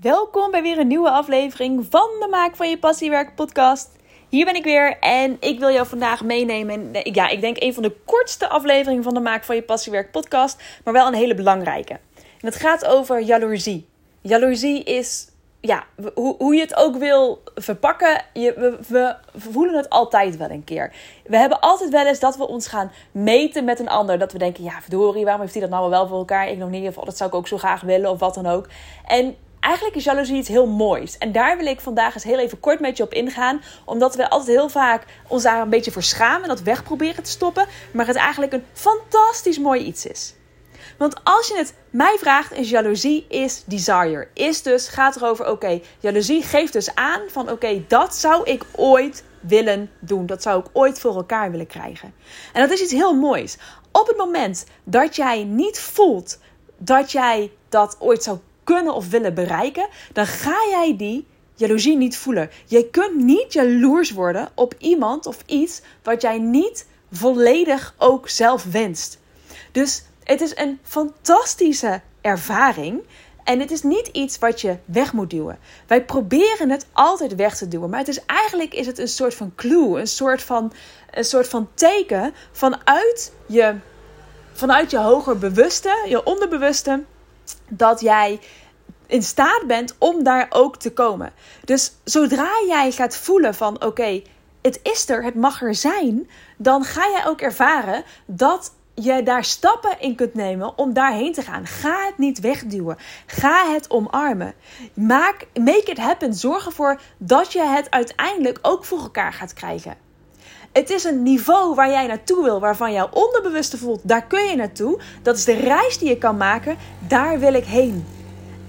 Welkom bij weer een nieuwe aflevering van de Maak van je Passiewerk podcast. Hier ben ik weer en ik wil jou vandaag meenemen. Ja, ik denk een van de kortste afleveringen van de Maak van je Passiewerk podcast, maar wel een hele belangrijke. En het gaat over jaloezie. Jaloezie is, ja, hoe, hoe je het ook wil verpakken, je, we, we voelen het altijd wel een keer. We hebben altijd wel eens dat we ons gaan meten met een ander. Dat we denken, ja verdorie, waarom heeft hij dat nou wel voor elkaar? Ik nog niet, of dat zou ik ook zo graag willen of wat dan ook. En eigenlijk is jaloezie iets heel moois. En daar wil ik vandaag eens heel even kort met je op ingaan. Omdat we altijd heel vaak ons daar een beetje voor schamen. En dat weg proberen te stoppen. Maar het eigenlijk een fantastisch mooi iets is. Want als je het mij vraagt, is jaloezie is desire. Is dus, gaat erover, oké, jaloezie geeft dus aan van oké, dat zou ik ooit willen doen. Dat zou ik ooit voor elkaar willen krijgen. En dat is iets heel moois. Op het moment dat jij niet voelt dat jij dat ooit zou kunnen of willen bereiken, dan ga jij die jaloezie niet voelen. Je kunt niet jaloers worden op iemand of iets wat jij niet volledig ook zelf wenst. Dus het is een fantastische ervaring. En het is niet iets wat je weg moet duwen. Wij proberen het altijd weg te duwen. Maar het is eigenlijk is het een soort van clue. Een soort van, een soort van teken vanuit je, vanuit je hoger bewuste, je onderbewuste dat jij in staat bent om daar ook te komen. Dus zodra jij gaat voelen van oké, het is er, het mag er zijn, dan ga jij ook ervaren dat je daar stappen in kunt nemen om daarheen te gaan. Ga het niet wegduwen. Ga het omarmen. Maak, make it happen. Zorg ervoor dat je het uiteindelijk ook voor elkaar gaat krijgen. Het is een niveau waar jij naartoe wil, waarvan jouw onderbewuste voelt, daar kun je naartoe. Dat is de reis die je kan maken, daar wil ik heen.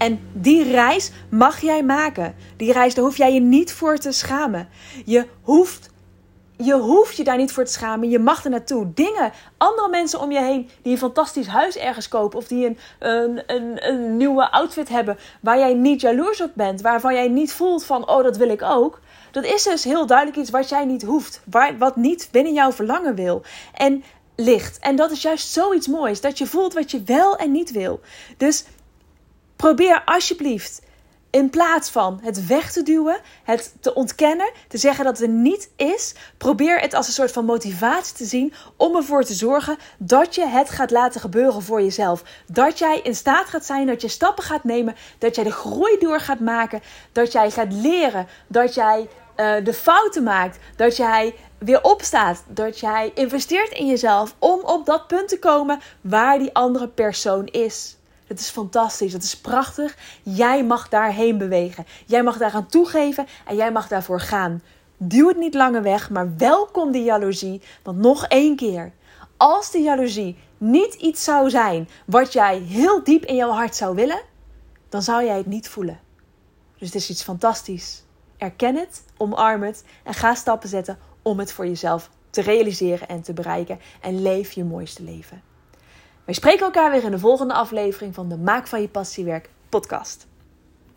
En die reis mag jij maken. Die reis, daar hoef jij je niet voor te schamen. Je hoeft, je hoeft je daar niet voor te schamen. Je mag er naartoe. Dingen, andere mensen om je heen die een fantastisch huis ergens kopen. Of die een, een, een, een nieuwe outfit hebben. Waar jij niet jaloers op bent. Waarvan jij niet voelt van, oh dat wil ik ook. Dat is dus heel duidelijk iets wat jij niet hoeft. Wat niet binnen jouw verlangen wil. En ligt. En dat is juist zoiets moois. Dat je voelt wat je wel en niet wil. Dus probeer alsjeblieft in plaats van het weg te duwen, het te ontkennen, te zeggen dat het er niet is, probeer het als een soort van motivatie te zien om ervoor te zorgen dat je het gaat laten gebeuren voor jezelf. Dat jij in staat gaat zijn, dat je stappen gaat nemen, dat jij de groei door gaat maken, dat jij gaat leren, dat jij uh, de fouten maakt, dat jij weer opstaat, dat jij investeert in jezelf om op dat punt te komen waar die andere persoon is. Het is fantastisch, het is prachtig. Jij mag daarheen bewegen. Jij mag daaraan toegeven en jij mag daarvoor gaan. Duw het niet langer weg, maar welkom die jaloezie. Want nog één keer, als de jaloezie niet iets zou zijn wat jij heel diep in jouw hart zou willen, dan zou jij het niet voelen. Dus het is iets fantastisch. Erken het, omarm het en ga stappen zetten om het voor jezelf te realiseren en te bereiken. En leef je mooiste leven. Wij spreken elkaar weer in de volgende aflevering van de Maak van je passiewerk podcast.